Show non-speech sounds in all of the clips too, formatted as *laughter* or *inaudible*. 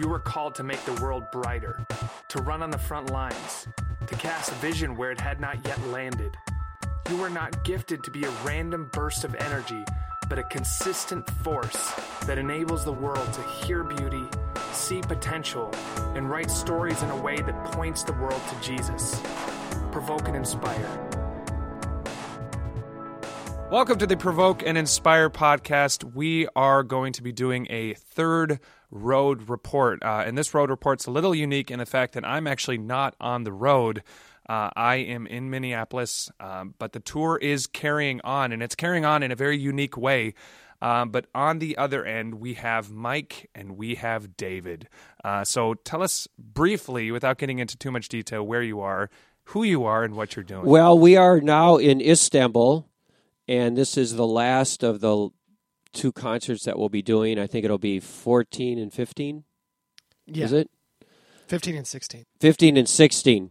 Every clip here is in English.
You were called to make the world brighter, to run on the front lines, to cast vision where it had not yet landed. You were not gifted to be a random burst of energy, but a consistent force that enables the world to hear beauty, see potential, and write stories in a way that points the world to Jesus. Provoke and inspire. Welcome to the Provoke and Inspire podcast. We are going to be doing a third road report. Uh, and this road report's a little unique in the fact that I'm actually not on the road. Uh, I am in Minneapolis, um, but the tour is carrying on, and it's carrying on in a very unique way. Um, but on the other end, we have Mike and we have David. Uh, so tell us briefly, without getting into too much detail, where you are, who you are, and what you're doing. Well, we are now in Istanbul, and this is the last of the two concerts that we'll be doing. I think it'll be 14 and 15. Yeah. Is it? 15 and 16. 15 and 16.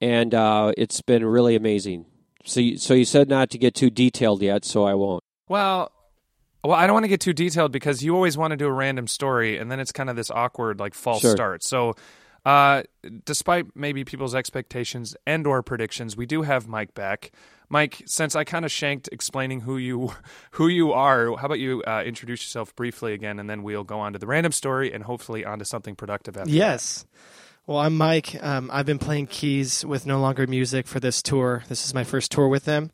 And uh, it's been really amazing. So you, so you said not to get too detailed yet, so I won't. Well, well, I don't want to get too detailed because you always want to do a random story, and then it's kind of this awkward, like false Sure. start. So, uh, despite maybe people's expectations and or predictions, we do have Mike back. Mike, since I kind of shanked explaining who you *laughs* who you are, how about you uh, introduce yourself briefly again, and then we'll go on to the random story and hopefully onto something productive after. Yes. Well, I'm Mike. Um, I've been playing keys with No Longer Music for this tour. This is my first tour with them,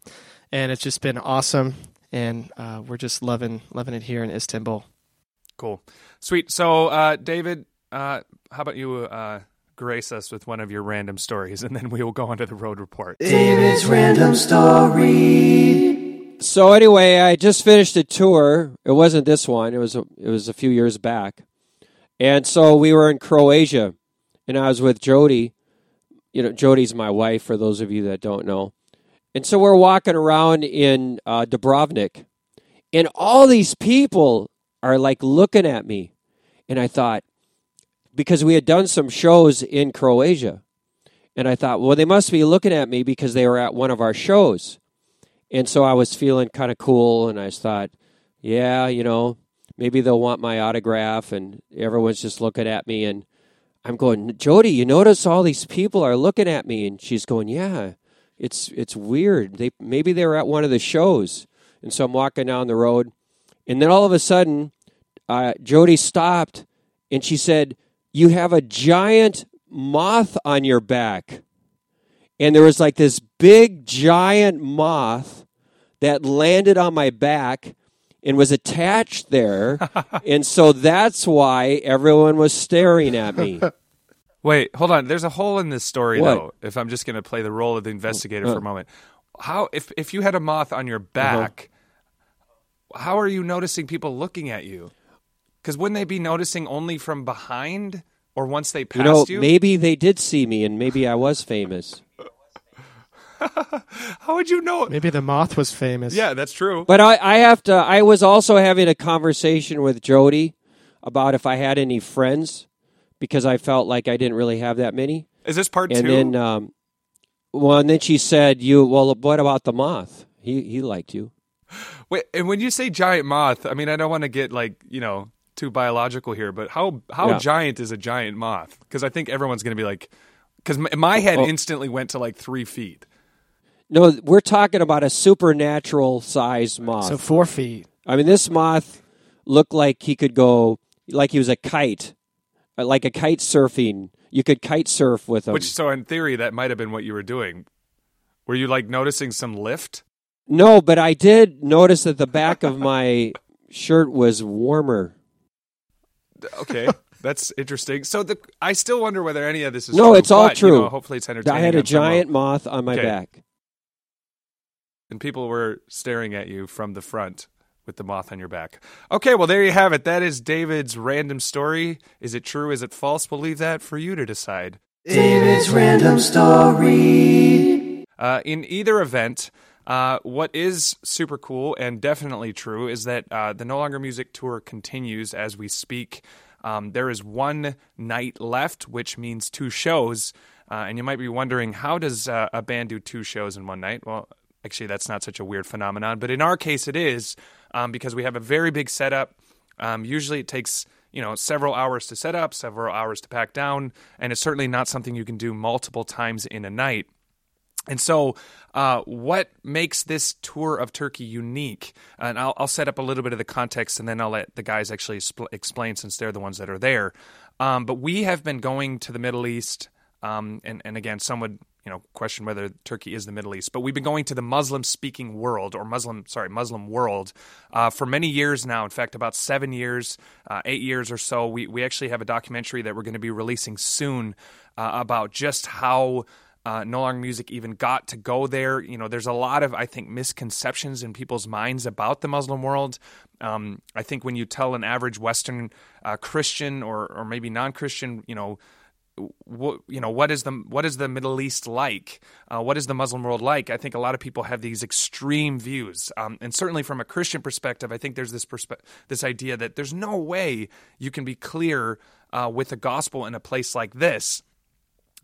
and it's just been awesome. And uh, we're just loving loving it here in Istanbul. Cool, sweet. So, uh, David, uh, how about you uh, grace us with one of your random stories, and then we will go on to the road report. David's random story. So anyway, I just finished a tour. It wasn't this one. It was a, it was a few years back. And so we were in Croatia and I was with Jody. You know, Jody's my wife for those of you that don't know. And so we're walking around in uh, Dubrovnik and all these people are like looking at me. And I thought because we had done some shows in Croatia. And I thought, well, they must be looking at me because they were at one of our shows. And so I was feeling kind of cool, and I thought, yeah, you know, maybe they'll want my autograph, and everyone's just looking at me, and I'm going, Jody, you notice all these people are looking at me, and she's going, yeah, it's it's weird. They maybe they were at one of the shows, and so I'm walking down the road, and then all of a sudden, uh, Jody stopped, and she said, "You have a giant moth on your back." and there was like this big giant moth that landed on my back and was attached there *laughs* and so that's why everyone was staring at me *laughs* Wait, hold on. There's a hole in this story, What? though. If I'm just going to play the role of the investigator Uh. for a moment, how if if you had a moth on your back, how are you noticing people looking at you? Because wouldn't they be noticing only from behind or once they you passed know you? maybe they did see me and maybe i was famous *laughs* How would you know? Maybe the moth was famous. Yeah, that's true. but I, I have to i was also having a conversation with jody about if i had any friends because i felt like i didn't really have that many Is this part and two? then um, well and then she said you well what about the moth he he liked you Wait, and when you say giant moth, I mean I don't want to get like you know too biological here, but how how Yeah. giant is a giant moth? Because I think everyone's going to be like, because my, my head Oh. instantly went to like three feet. No, we're talking about a supernatural sized moth. So four feet. I mean, this moth looked like he could go, like he was a kite, uh, like a kite surfing. You could kite surf with him. Which, so in theory, that might have been what you were doing. Were you like noticing some lift? no, but I did notice that the back of my *laughs* shirt was warmer. Okay, that's interesting. So the I still wonder whether any of this is No, true, it's all but, you true. know, hopefully, it's entertaining. I had a on some giant moth on my Okay. back. and people were staring at you from the front with the moth on your back. Okay, well there you have it. That is David's random story. Is it true? Is it false? We'll leave that for you to decide. David's random story. Uh, in either event, uh, what is super cool and definitely true is that uh, the No Longer Music tour continues as we speak. Um, there is one night left, which means two shows. Uh, and you might be wondering, how does uh, a band do two shows in one night? Well, actually, that's not such a weird phenomenon, but in our case, it is um, because we have a very big setup. Um, usually, it takes you know several hours to set up, several hours to pack down, and it's certainly not something you can do multiple times in a night. And so, uh, what makes this tour of Turkey unique? And I'll, I'll, set up a little bit of the context, and then I'll let the guys actually explain since they're the ones that are there. Um, but we have been going to the Middle East, um, and, and again, some would you know question whether Turkey is the Middle East, but we've been going to the Muslim-speaking world or Muslim, sorry, Muslim world uh, for many years now. In fact, about seven years, uh, eight years or so. We we actually have a documentary that we're going to be releasing soon uh, about just how uh, No Longer Music even got to go there. You know, there's a lot of, I think, misconceptions in people's minds about the Muslim world. Um, I think when you tell an average Western uh, Christian or, or maybe non Christian, you know, what you know what is the what is the Middle East like? Uh, what is the Muslim world like? I think a lot of people have these extreme views, um, and certainly from a Christian perspective, I think there's this perspe- this idea that there's no way you can be clear uh, with the gospel in a place like this.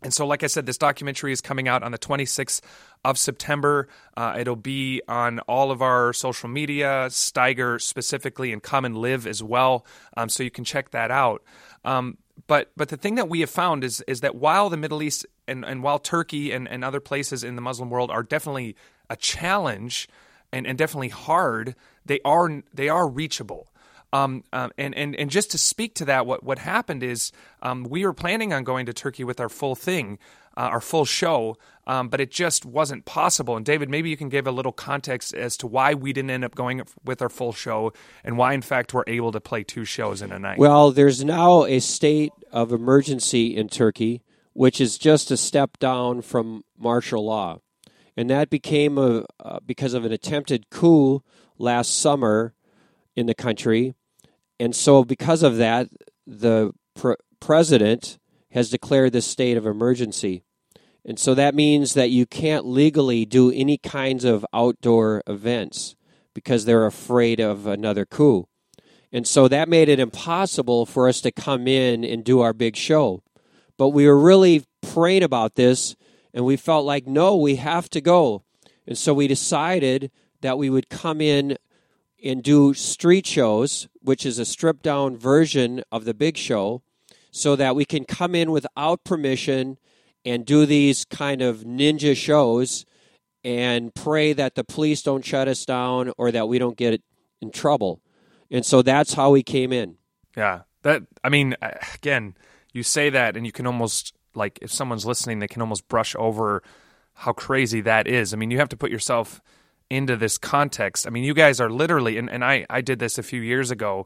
And so, like I said, this documentary is coming out on the 26th of September. Uh, it'll be on all of our social media, Steiger specifically, and Come and Live as well. Um, so you can check that out. Um, but but the thing that we have found is is that while the Middle East and, and while Turkey and, and other places in the Muslim world are definitely a challenge and, and definitely hard, they are they are reachable. Um, um, and, and, and just to speak to that, what, what happened is um, we were planning on going to Turkey with our full thing, uh, our full show, um, but it just wasn't possible. And David, maybe you can give a little context as to why we didn't end up going with our full show and why, in fact, we're able to play two shows in a night. Well, there's now a state of emergency in Turkey, which is just a step down from martial law. And that became a, uh, because of an attempted coup last summer in the country and so, because of that, the pr- president has declared this state of emergency. And so that means that you can't legally do any kinds of outdoor events because they're afraid of another coup. And so that made it impossible for us to come in and do our big show. But we were really praying about this and we felt like, no, we have to go. And so we decided that we would come in and do street shows, which is a stripped down version of the big show, so that we can come in without permission and do these kind of ninja shows and pray that the police don't shut us down or that we don't get in trouble. And so that's how we came in. Yeah. That I mean again, you say that and you can almost like if someone's listening they can almost brush over how crazy that is. I mean, you have to put yourself into this context. I mean, you guys are literally, and, and I, I did this a few years ago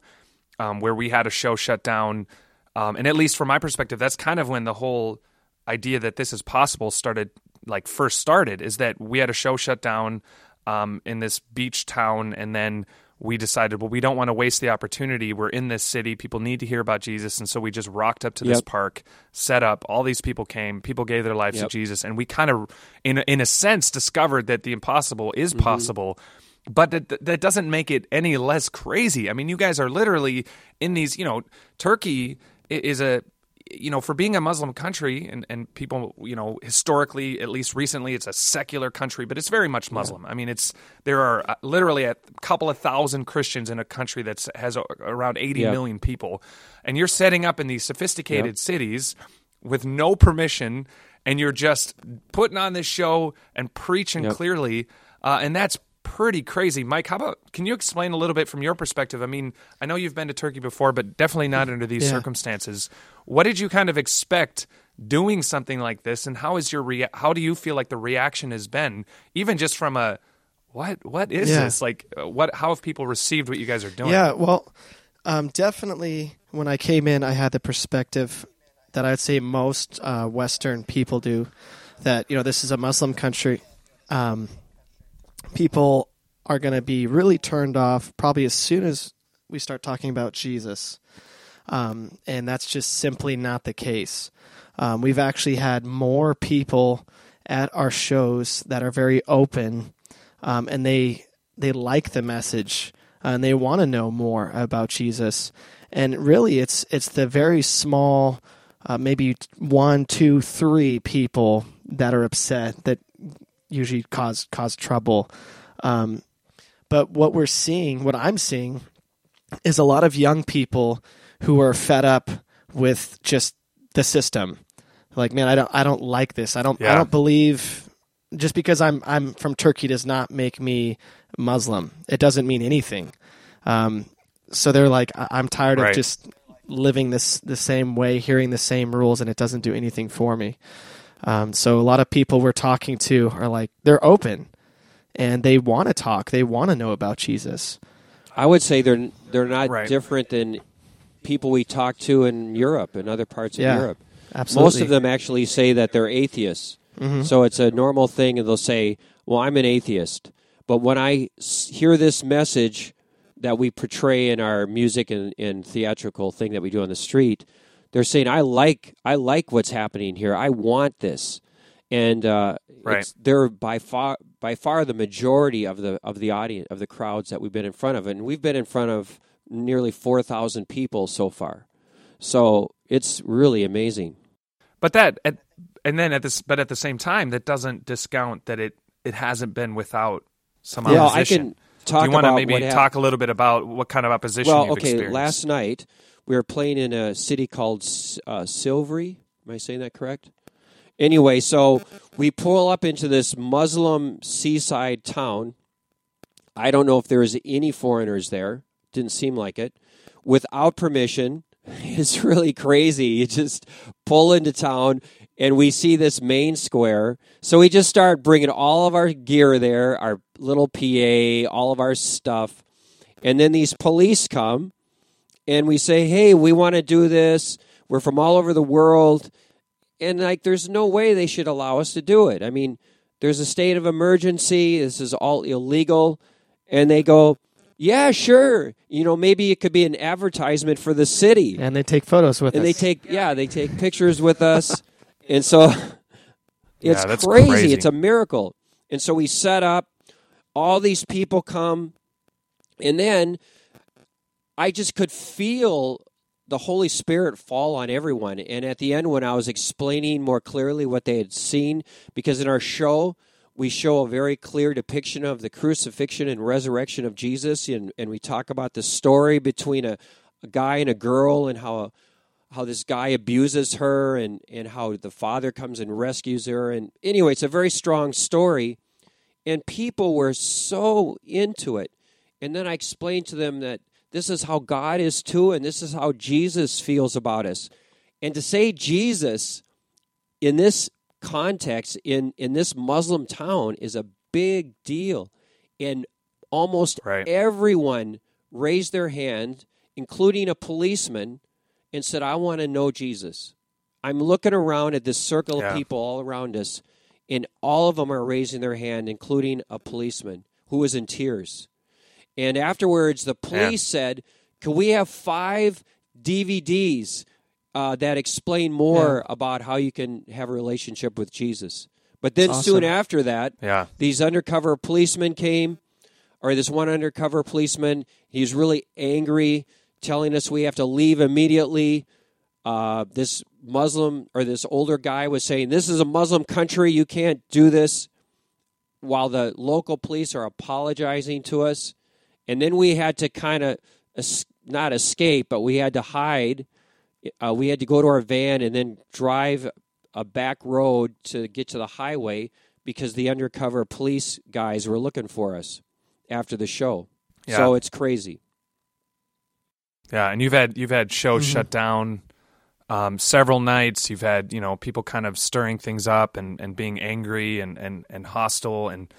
um, where we had a show shut down. Um, and at least from my perspective, that's kind of when the whole idea that this is possible started, like, first started, is that we had a show shut down um, in this beach town. And then we decided, well, we don't want to waste the opportunity. We're in this city. People need to hear about Jesus. And so we just rocked up to Yep. this park, set up. All these people came. People gave their lives Yep. to Jesus. And we kind of, in, a- in a sense, discovered that the impossible is Mm-hmm. possible. But that, that doesn't make it any less crazy. I mean, you guys are literally in these, you know, Turkey is a, you know, for being a Muslim country and, and people, you know, historically, at least recently, it's a secular country, but it's very much Muslim. I mean, it's there are uh, literally a couple of thousand Christians in a country that has around eighty million Yeah. people, and you're setting up in these sophisticated cities with no permission, and you're just putting on this show and preaching Yep. clearly, uh, and that's pretty crazy. Mike, how about can you explain a little bit from your perspective? I mean, I know you've been to Turkey before, but definitely not under these Yeah. circumstances. What did you kind of expect doing something like this, and how is your rea- how do you feel like the reaction has been, even just from a what what is Yeah. this like? uh, What how have people received what you guys are doing? Yeah, well, um, definitely when I came in, I had the perspective that I'd say most uh, Western people do that, you know, this is a Muslim country. Um, people are going to be really turned off probably as soon as we start talking about Jesus. Um, and that's just simply not the case. Um, we've actually had more people at our shows that are very open um, and they they like the message uh, and they want to know more about Jesus. And really, it's it's the very small, uh, maybe one, two, three people that are upset that usually cause cause trouble. Um, but what we're seeing, what I'm seeing, is a lot of young people who are fed up with just the system. Like, man, I don't I don't like this. I don't I don't believe just because I'm I'm from Turkey does not make me Muslim. It doesn't mean anything. Um, so they're like, I- I'm tired Right. of just living this the same way, hearing the same rules, and it doesn't do anything for me. Um, so a lot of people we're talking to are like, they're open, and they want to talk. They want to know about Jesus. I would say they're they're not Right. different than people we talk to in Europe and other parts of Yeah, Europe. Absolutely. Most of them actually say that they're atheists. So it's a normal thing, and they'll say, "Well, I'm an atheist." But when I hear this message that we portray in our music and, and theatrical thing that we do on the street, they're saying, "I like I like what's happening here. I want this." And uh, Right. it's, they're by far by far the majority of the of the audience of the crowds that we've been in front of, and we've been in front of nearly four thousand people so far. So it's really amazing. But that, at, and then at this, but at the same time, that doesn't discount that it it hasn't been without some Well, I opposition. can talk Do you want to maybe talk a little bit about what kind of opposition Well, okay. experienced? Last night we were playing in a city called uh, Silivri. Am I saying that correct? Anyway, so we pull up into this Muslim seaside town. I don't know if there was any foreigners there. Didn't seem like it. Without permission, *laughs* it's really crazy. You just pull into town, and we see this main square. So we just start bringing all of our gear there, our little PA, all of our stuff. And then these police come and we say, hey, we want to do this. We're from all over the world. And like, there's no way they should allow us to do it. I mean, there's a state of emergency. This is all illegal. And they go, yeah, sure. You know, maybe it could be an advertisement for the city and they take photos with us. and us. they take yeah they take pictures with us *laughs* and so *laughs* it's Yeah, crazy. crazy. it's a miracle and so we set up all these people come and then i just could feel the holy spirit fall on everyone. And at the end when i was explaining more clearly what they had seen because in our show we show a very clear depiction of the crucifixion and resurrection of jesus and, and we talk about the story between a, a guy and a girl and how how this guy abuses her and, and how the father comes and rescues her. And anyway it's a very strong story and people were so into it. And then i explained to them that this is how god is too and this is how jesus feels about us and to say jesus in this context in in this muslim town is a big deal and almost Right. everyone raised their hand including a policeman and said i want to know jesus i'm looking around at this circle Yeah. of people all around us and all of them are raising their hand including a policeman who was in tears and afterwards the police said can we have five dvds uh, that explain more about how you can have a relationship with jesus? But then That's soon after that yeah, these undercover policemen came, or this one undercover policeman, he's really angry, telling us we have to leave immediately. Uh, this Muslim or this older guy was saying, This is a Muslim country, you can't do this, while the local police are apologizing to us. And then we had to kind of es- not escape, but we had to hide. Uh, we had to go to our van and then drive a back road to get to the highway because the undercover police guys were looking for us after the show. So it's crazy. yeah. And you've had you've had shows Mm-hmm. shut down um, several nights. You've had you know people kind of stirring things up and, and being angry and, and, and hostile and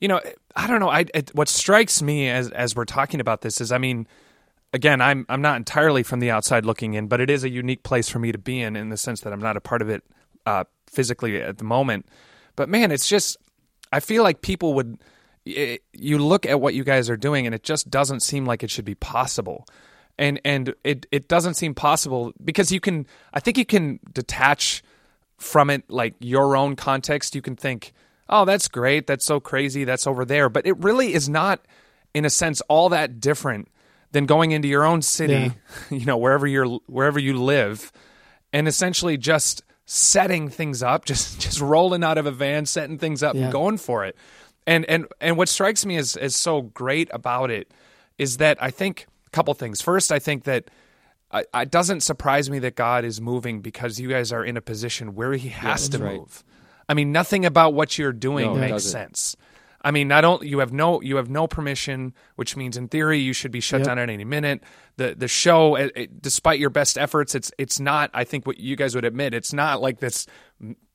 you know I don't know. I it, what strikes me as as we're talking about this is I mean again I'm I'm not entirely from the outside looking in, but it is a unique place for me to be in in the sense that I'm not a part of it uh, physically at the moment. But man, it's just I feel like people would y- you look at what you guys are doing and it just doesn't seem like it should be possible. And and it it doesn't seem possible because you can I think you can detach from it like your own context. You can think, "Oh, that's great. That's so crazy. That's over there." But it really is not in a sense all that different than going into your own city, *laughs* you know, wherever you're wherever you live and essentially just setting things up, *laughs* just just rolling out of a van, setting things up, Yeah. and going for it. And and and what strikes me as as so great about it is that I think a couple things. First, I think that I, it doesn't surprise me that God is moving because you guys are in a position where He has to that's right. move. I mean, nothing about what you're doing No, makes doesn't. sense. I mean, not only you have no you have no permission, which means in theory you should be shut Yep. down at any minute. The the show, it, it- despite your best efforts, it's it's not. I think what you guys would admit, it's not like this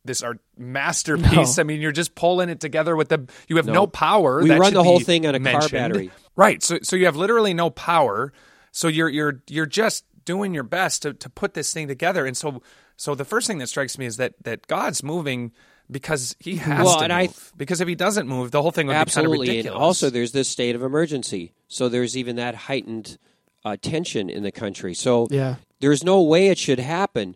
this art masterpiece. No. I mean, you're just pulling it together with the. You have no, No. power. We That run the whole thing on a car battery. Right. So so you have literally no power. So you're you're you're just doing your best to, to put this thing together. And so so the first thing that strikes me is that that God's moving because he has Well, to and move. I- because if he doesn't move, the whole thing would Absolutely. be kind of And ridiculous. also, there's this state of emergency. So there's even that heightened uh, tension in the country. So Yeah. there's no way it should happen,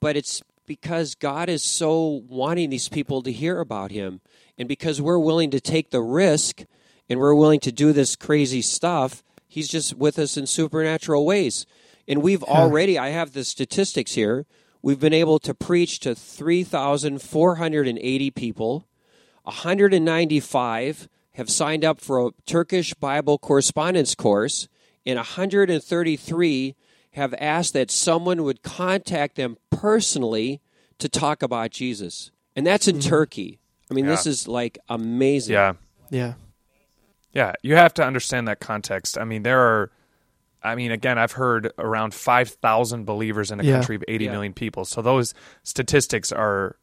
but it's because God is so wanting these people to hear about Him, and because we're willing to take the risk and we're willing to do this crazy stuff, He's just with us in supernatural ways. And we've already, I have the statistics here, we've been able to preach to 3,480 people. 195 have signed up for a Turkish Bible correspondence course, and 133 have asked that someone would contact them personally to talk about Jesus. And that's in mm-hmm. Turkey. I mean, this is like amazing. yeah. Yeah. Yeah, you have to understand that context. I mean, there are I mean, again, I've heard around 5,000 believers in a Yeah. country of eighty Yeah. million people. So those statistics are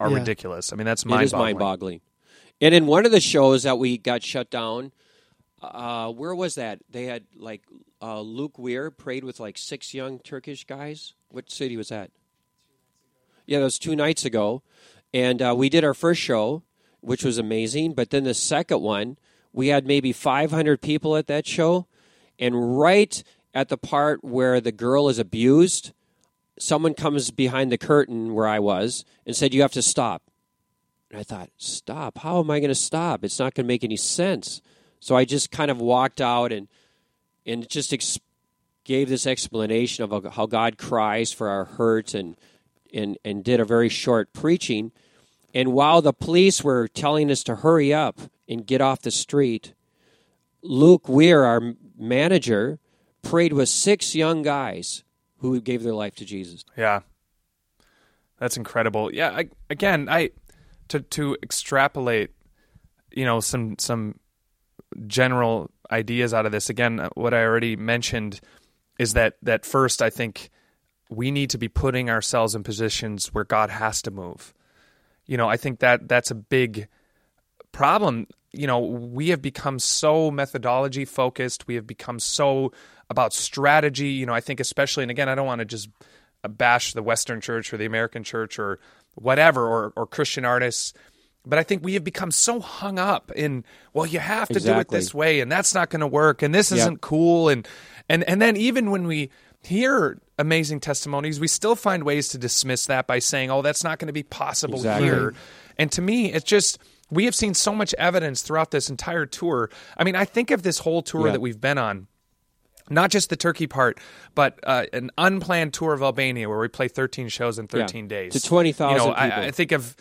are Yeah. ridiculous. I mean, that's It mind is mind boggling. And in one of the shows that we got shut down, uh, where was that? They had like uh, Luke Weir prayed with like six young Turkish guys. What city was that? Yeah, that was two nights ago. And uh, we did our first show, which was amazing. But then the second one, we had maybe 500 people at that show. And right at the part where the girl is abused, someone comes behind the curtain where I was and said, You have to stop. And I thought, Stop? How am I going to stop? It's not going to make any sense. So I just kind of walked out and and just ex- gave this explanation of how God cries for our hurt and and and did a very short preaching. And while the police were telling us to hurry up and get off the street, Luke Weir, our manager, prayed with six young guys who gave their life to Jesus. Yeah, that's incredible. Yeah, I, again, I to to extrapolate, you know, some some general ideas out of this. Again, uh, what I already mentioned is that that first, I think we need to be putting ourselves in positions where God has to move. You know, I think that that's a big problem. You know, we have become so methodology focused. We have become so about strategy. You know, I think especially, and again, I don't want to just bash the Western church or the American church or whatever or, or Christian artists. But I think we have become so hung up in, well, you have to do it this way, and that's not going to work, and this Yep. isn't cool, and and and then even when we hear amazing testimonies, we still find ways to dismiss that by saying, oh, that's not going to be possible Exactly. here. And to me, it's just we have seen so much evidence throughout this entire tour. I mean, I think of this whole tour Yeah. that we've been on not just the Turkey part, but uh, an unplanned tour of Albania where we play 13 shows in 13 days To 20,000 You know, I- people. I, think of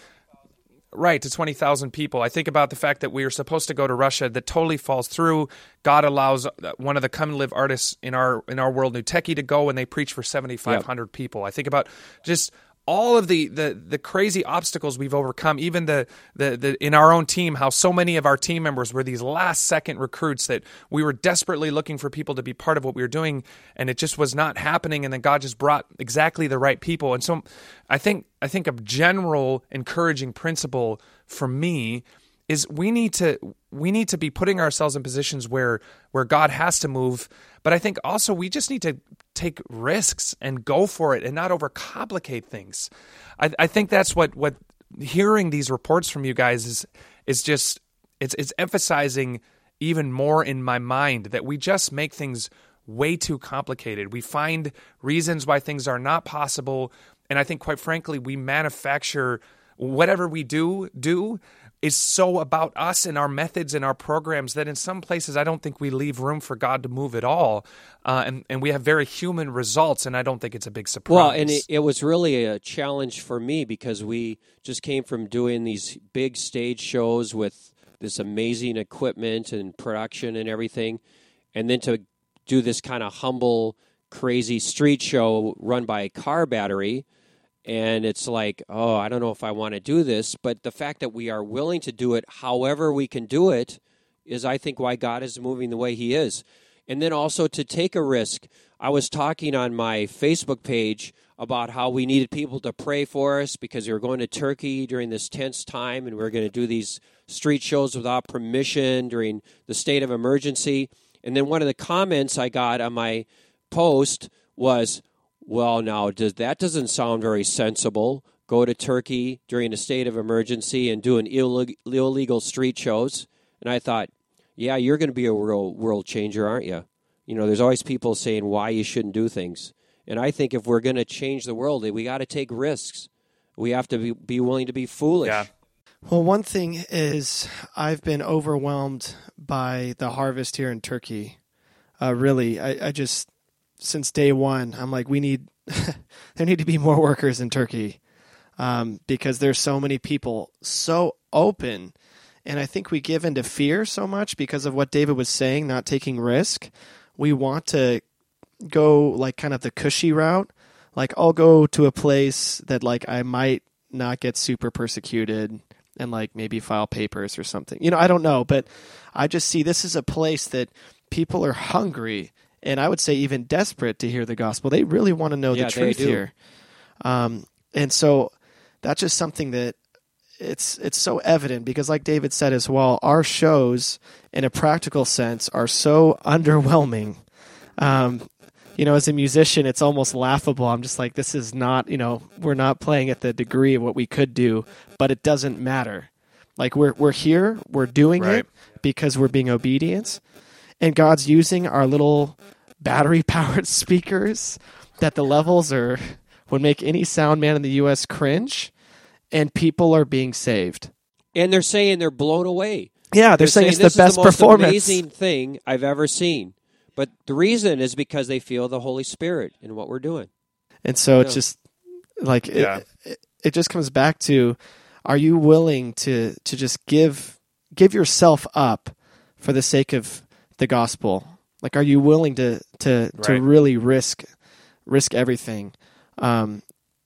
right to 20,000 people. I think about the fact that we were supposed to go to Russia that totally falls through. God allows uh, one of the come and live artists in our in our world, Nuteki, to go and they preach for 7,500 people. I think about just all of the, the the crazy obstacles we've overcome even the, the the in our own team how so many of our team members were these last second recruits that we were desperately looking for people to be part of what we were doing and it just was not happening and then God just brought exactly the right people. And so I think I think a general encouraging principle for me is we need to we need to be putting ourselves in positions where where God has to move but I think also we just need to take risks and go for it and not overcomplicate things I, I think that's what what hearing these reports from you guys is is just it's it's emphasizing even more in my mind that we just make things way too complicated. We find reasons why things are not possible, and I think quite frankly we manufacture whatever we do do is so about us and our methods and our programs that in some places I don't think we leave room for God to move at all, uh, and and we have very human results, and I don't think it's a big surprise. Well, and it, it was really a challenge for me because we just came from doing these big stage shows with this amazing equipment and production and everything, and then to do this kind of humble crazy street show run by a car battery and it's like oh i don't know if i want to do this but the fact that we are willing to do it however we can do it is i think why god is moving the way he is. And then also to take a risk. I was talking on my facebook page about how we needed people to pray for us because we were going to turkey during this tense time and we are going to do these street shows without permission during the state of emergency. And then one of the comments i got on my post was, well, now does that doesn't sound very sensible. Go to Turkey during a state of emergency and do an illeg- illegal street shows. And I thought, yeah, you're going to be a real world changer, aren't you? You know, there's always people saying why you shouldn't do things. And I think if we're going to change the world, we got to take risks. We have to be, be willing to be foolish. Yeah. Well, one thing is, I've been overwhelmed by the harvest here in Turkey. Uh, really, I, I just since day one, I'm like, we need *laughs* there need to be more workers in Turkey um, because there's so many people so open, and I think we give into fear so much because of what David was saying, not taking risk. We want to go like kind of the cushy route. Like I'll go to a place that like I might not get super persecuted and like maybe file papers or something. You know, I don't know, but I just see this is a place that people are hungry and I would say even desperate to hear the gospel. They really want to know Yeah, the truth here. Um, and so that's just something that it's it's so evident because like David said as well, our shows in a practical sense are so underwhelming. Um, you know, as a musician, it's almost laughable. I'm just like, this is not, you know, we're not playing at the degree of what we could do, but it doesn't matter. Like we're we're here, we're doing Right. it because we're being obedient, and God's using our little battery *laughs* powered speakers that the levels are would make any sound man in the U.S. cringe, and people are being saved. And they're saying they're blown away. Yeah, they're, saying, it's the best is the most performance. amazing thing I've ever seen. But the reason is because they feel the Holy Spirit in what we're doing. And so it's just like it, it, it just comes back to are you willing to to just give give yourself up for the sake of the gospel? Like are you willing to to to really risk risk everything um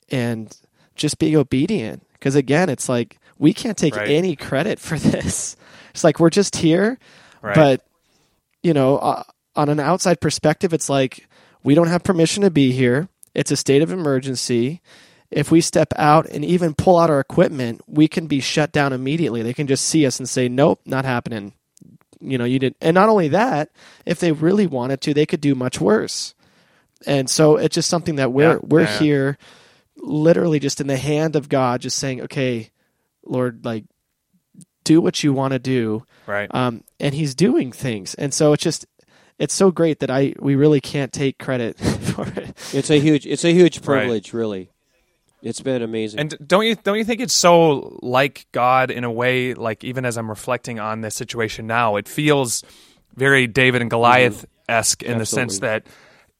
and just be obedient because again it's like we can't take Right. any credit for *laughs* this. It's like we're just here Right. but you know, uh, on an outside perspective, it's like we don't have permission to be here. It's a state of emergency. If we step out and even pull out our equipment, we can be shut down immediately. They can just see us and say, "Nope, not happening." You know, you did. And not only that, if they really wanted to, they could do much worse. And so it's just something that we're Yeah, we're yeah. here, literally just in the hand of God, just saying, "Okay, Lord, like, do what you want to do." right. um, and he's doing things, and so it's just it's so great that I we really can't take credit *laughs* for it. It's a huge it's a huge Right. privilege, really. It's been amazing. And don't you don't you think it's so like God in a way? Like even as I'm reflecting on this situation now, it feels very David and Goliath esque in the sense that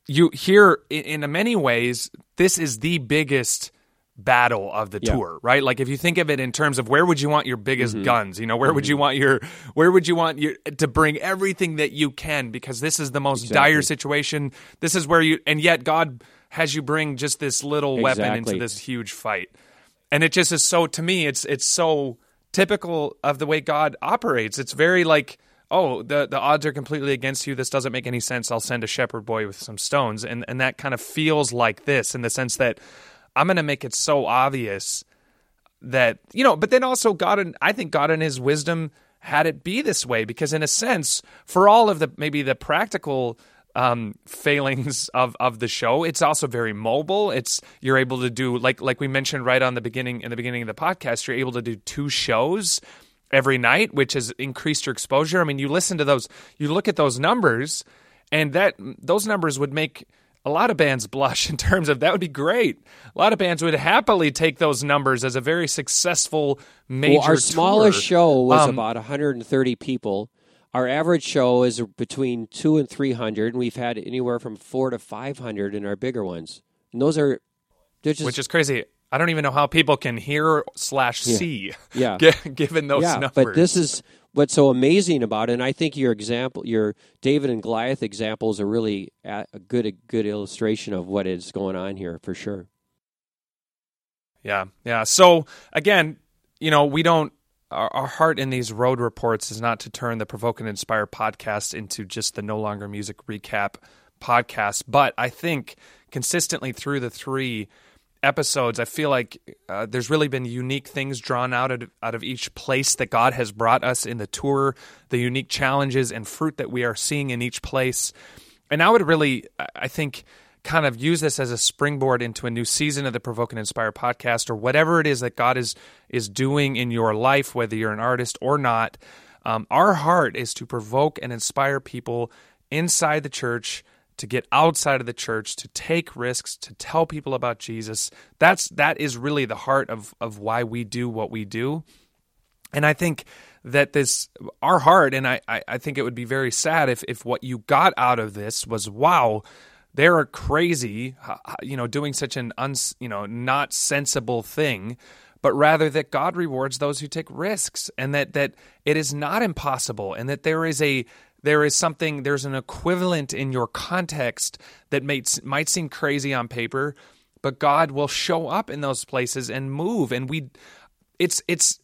you here in, many ways this is the biggest battle of the Yeah. tour right like if you think of it in terms of where would you want your biggest Mm-hmm. guns you know where would you want your where would you want your to bring everything that you can because this is the most dire situation this is where you and yet god has you bring just this little weapon into this huge fight. And it just is so to me it's it's so typical of the way god operates. It's very like oh the the odds are completely against you. This doesn't make any sense. I'll send a shepherd boy with some stones. And and that kind of feels like this in the sense that i'm going to make it so obvious that you know but then also god and i think god in his wisdom had it be this way because in a sense for all of the maybe the practical um, failings of of the show it's also very mobile it's you're able to do like like we mentioned right on the beginning in the beginning of the podcast you're able to do two shows every night which has increased your exposure i mean you listen to those you look at those numbers and that those numbers would make a lot of bands blush in terms of that would be great. A lot of bands would happily take those numbers as a very successful major. well, our smallest show was Um, about 130 people. Our average show is between two and 300, and we've had anywhere from four to 500 in our bigger ones. And those are, just, which is crazy. I don't even know how people can hear slash see. Yeah. *laughs* gi- given those yeah. numbers. But this is what's so amazing about it. And I think your example, your David and Goliath example, is a really a a good a good illustration of what is going on here for sure. Yeah, yeah. So again, you know, we don't. Our, our heart in these road reports is not to turn the Provoke and Inspire podcast into just the No Longer Music recap podcast, but I think consistently through the three episodes, I feel like uh, there's really been unique things drawn out of, out of each place that God has brought us in the tour, the unique challenges and fruit that we are seeing in each place. And I would really, I think, kind of use this as a springboard into a new season of the Provoke and Inspire podcast or whatever it is that God is is doing in your life, whether you're an artist or not. Um, our heart is to provoke and inspire people inside the church to get outside of the church, to take risks, to tell people about Jesus. That's that is really the heart of of why we do what we do. And I think that this our heart, and I, I, I think it would be very sad if if what you got out of this was wow, they're crazy, you know, doing such an uns, you know, not sensible thing, but rather that God rewards those who take risks, and that that it is not impossible, and that there is a there is something there's an equivalent in your context that might might seem crazy on paper, but God will show up in those places and move, and we, it's it's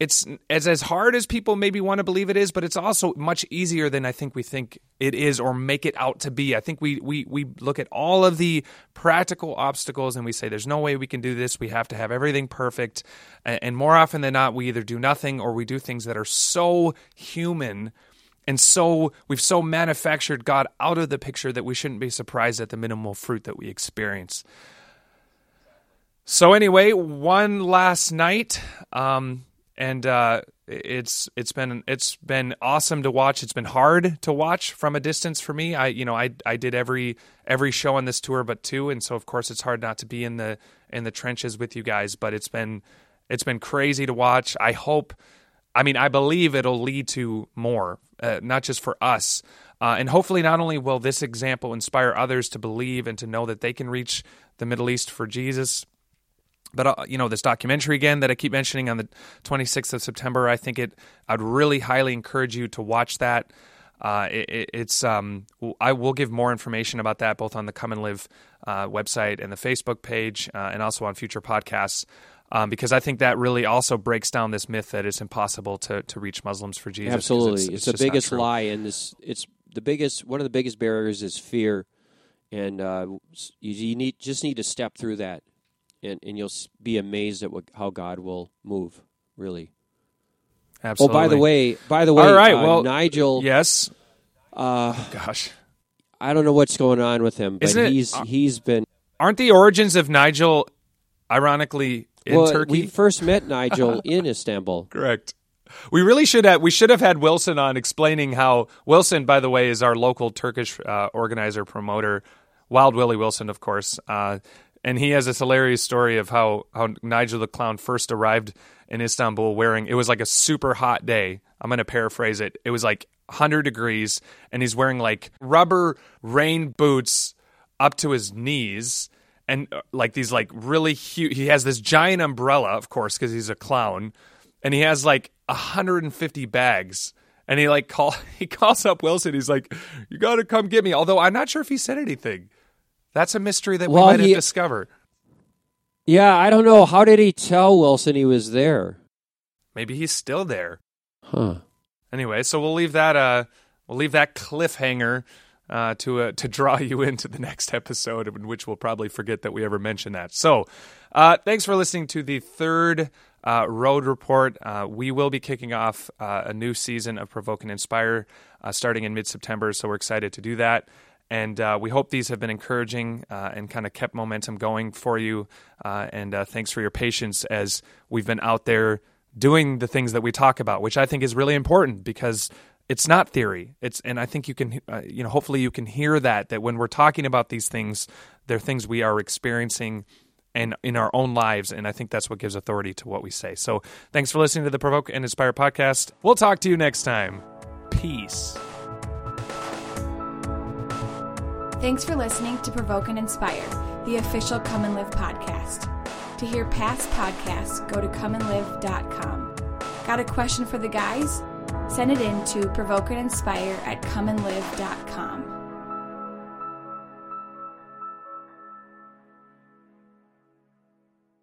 it's as as hard as people maybe want to believe it is, but it's also much easier than I think we think it is or make it out to be. I think we we we look at all of the practical obstacles and we say there's no way we can do this. We have to have everything perfect. And more often than not, we either do nothing or we do things that are so human and so we've so manufactured God out of the picture that we shouldn't be surprised at the minimal fruit that we experience. So anyway, one last night, um, and uh, it's it's been it's been awesome to watch. It's been hard to watch from a distance for me. I you know I I did every every show on this tour but two, and so of course it's hard not to be in the in the trenches with you guys. But it's been it's been crazy to watch. I hope. I mean, I believe it'll lead to more, uh, not just for us. Uh, and hopefully, not only will this example inspire others to believe and to know that they can reach the Middle East for Jesus, but uh, you know this documentary again that I keep mentioning on the 26th of September. I think it. I'd really highly encourage you to watch that. Uh, it, it's um, I will give more information about that both on the Come and Live uh, website and the Facebook page, uh, and also on future podcasts. Um, because I think that really also breaks down this myth that it's impossible to, to reach Muslims for Jesus. Absolutely, it's, it's, it's the biggest lie, and this it's the biggest one of the biggest barriers is fear, and uh, you, you need just need to step through that, and and you'll be amazed at what, how God will move. Really. Absolutely. Oh, by the way, by the way, All right, uh, well, Nigel. Yes. Uh, Gosh. I don't know what's going on with him, but Isn't it- he's uh, he's been. Aren't the origins of Nigel, ironically, in well, Turkey? we first met Nigel *laughs* in Istanbul. Correct. We really should have we should have had Wilson on explaining how Wilson, by the way, is our local Turkish uh, organizer promoter, Wild Willie Wilson, of course, uh, and he has this hilarious story of how how Nigel the Clown first arrived in Istanbul wearing it was like a super hot day. I'm going to paraphrase it. It was like 100 degrees, and he's wearing like rubber rain boots up to his knees and uh, like these like really huge he has this giant umbrella of course because he's a clown and he has like 150 bags and he like call *laughs* he calls up wilson he's like you gotta come get me although i'm not sure if he said anything that's a mystery that Well, we might he- have discovered Yeah, I don't know. How did he tell Wilson he was there? maybe he's still there Huh. anyway so we'll leave that uh we'll leave that cliffhanger uh, to uh, to draw *laughs* you into the next episode, in which we'll probably forget that we ever mentioned that. So, uh, thanks for listening to the third uh, road report. Uh, we will be kicking off uh, a new season of Provoke and Inspire uh, starting in mid September. So we're excited to do that. And uh, we hope these have been encouraging uh, and kind of kept momentum going for you. Uh, and uh, thanks for your patience as we've been out there doing the things that we talk about, which I think is really important because it's not theory. It's and I think you can uh, you know hopefully you can hear that that when we're talking about these things, they're things we are experiencing and in our own lives and I think that's what gives authority to what we say. So, thanks for listening to the Provoke and Inspire podcast. We'll talk to you next time. Peace. Thanks for listening to Provoke and Inspire, the official Come and Live podcast. To hear past podcasts, go to comeandlive.com. Got a question for the guys? Send it in to provoke and inspire at comeandlive.com.